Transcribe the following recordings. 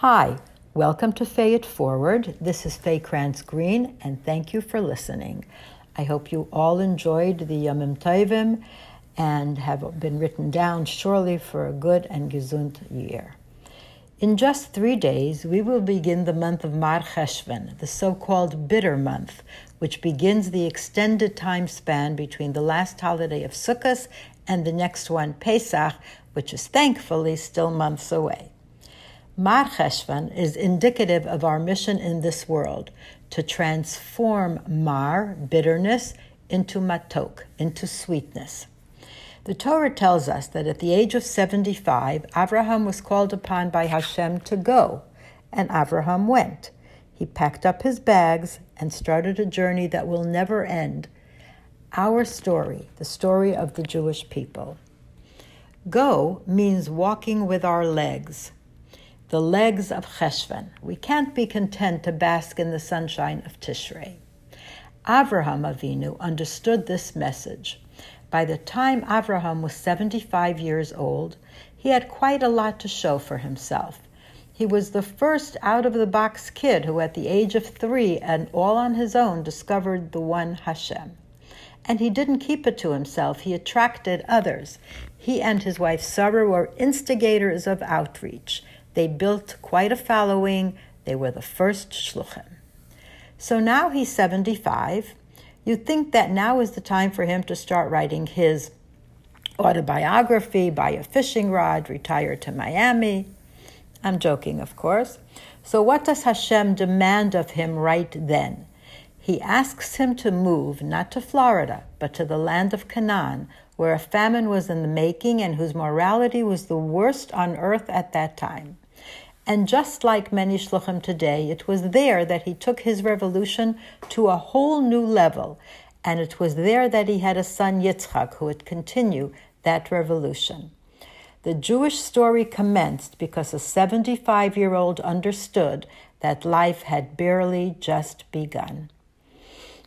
Hi, welcome to Fay It Forward. This is Faye Krantz Green, and thank you for listening. I hope you all enjoyed the Yomim Tovim and have been written down surely for a good and gesund year. In just three days, we will begin the month of Mar Cheshvan, the so called bitter month, which begins the extended time span between the last holiday of Sukkot and the next one, Pesach, which is thankfully still months away. Mar Cheshvan is indicative of our mission in this world to transform mar, bitterness, into matok, into sweetness. The Torah tells us that at the age of 75, Abraham was called upon by Hashem to go, and Abraham went. He packed up his bags and started a journey that will never end. Our story, the story of the Jewish people. Go means walking with our legs the legs of Cheshvan. We can't be content to bask in the sunshine of Tishrei. Avraham Avinu understood this message. By the time Avraham was 75 years old, he had quite a lot to show for himself. He was the first out of the box kid who, at the age of three and all on his own, discovered the one Hashem. And he didn't keep it to himself, he attracted others. He and his wife Sarah were instigators of outreach. They built quite a following. They were the first shluchim. So now he's 75. You'd think that now is the time for him to start writing his autobiography, buy a fishing rod, retire to Miami. I'm joking, of course. So, what does Hashem demand of him right then? He asks him to move not to Florida, but to the land of Canaan, where a famine was in the making and whose morality was the worst on earth at that time. And just like many shluchim today, it was there that he took his revolution to a whole new level. And it was there that he had a son, Yitzchak, who would continue that revolution. The Jewish story commenced because a 75 year old understood that life had barely just begun.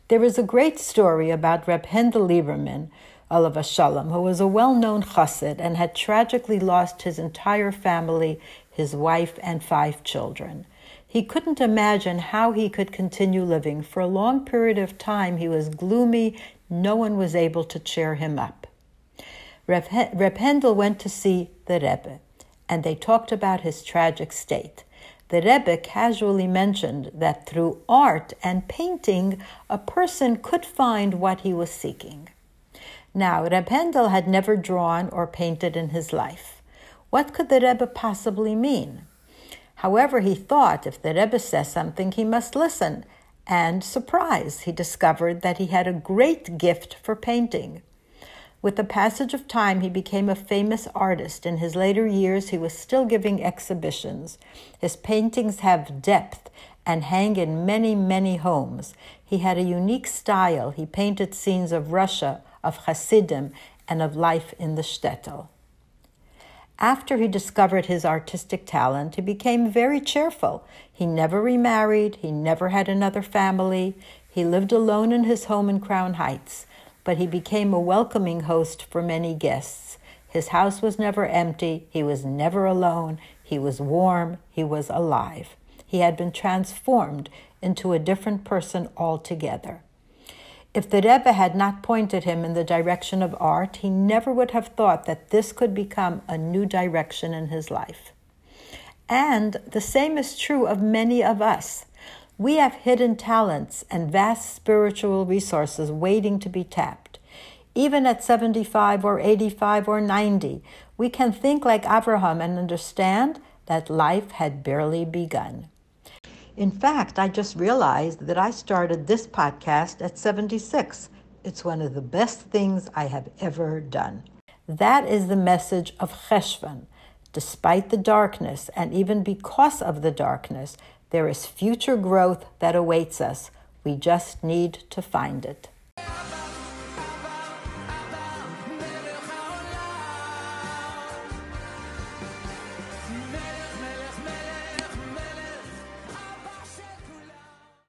There is a great story about Reb Hendel Lieberman, Olav Shalom, who was a well known chassid and had tragically lost his entire family his wife, and five children. He couldn't imagine how he could continue living. For a long period of time, he was gloomy. No one was able to cheer him up. Reb, Hendel went to see the Rebbe, and they talked about his tragic state. The Rebbe casually mentioned that through art and painting, a person could find what he was seeking. Now, Reb Hendel had never drawn or painted in his life. What could the Rebbe possibly mean? However, he thought if the Rebbe says something, he must listen. And surprise, he discovered that he had a great gift for painting. With the passage of time, he became a famous artist. In his later years, he was still giving exhibitions. His paintings have depth and hang in many, many homes. He had a unique style. He painted scenes of Russia, of Hasidim, and of life in the shtetl. After he discovered his artistic talent, he became very cheerful. He never remarried, he never had another family, he lived alone in his home in Crown Heights, but he became a welcoming host for many guests. His house was never empty, he was never alone, he was warm, he was alive. He had been transformed into a different person altogether. If the Rebbe had not pointed him in the direction of art, he never would have thought that this could become a new direction in his life. And the same is true of many of us. We have hidden talents and vast spiritual resources waiting to be tapped. Even at 75 or 85 or 90, we can think like Abraham and understand that life had barely begun. In fact, I just realized that I started this podcast at 76. It's one of the best things I have ever done. That is the message of Cheshvan. Despite the darkness, and even because of the darkness, there is future growth that awaits us. We just need to find it.